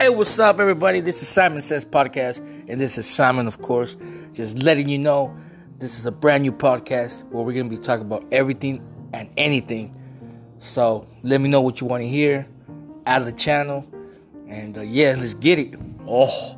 Hey, what's up, everybody? This is Simon Says Podcast, and this is Simon, of course. Just letting you know this is a brand new podcast where we're going to be talking about everything and anything. So let me know what you want to hear, add the channel, and uh, yeah, let's get it. Oh.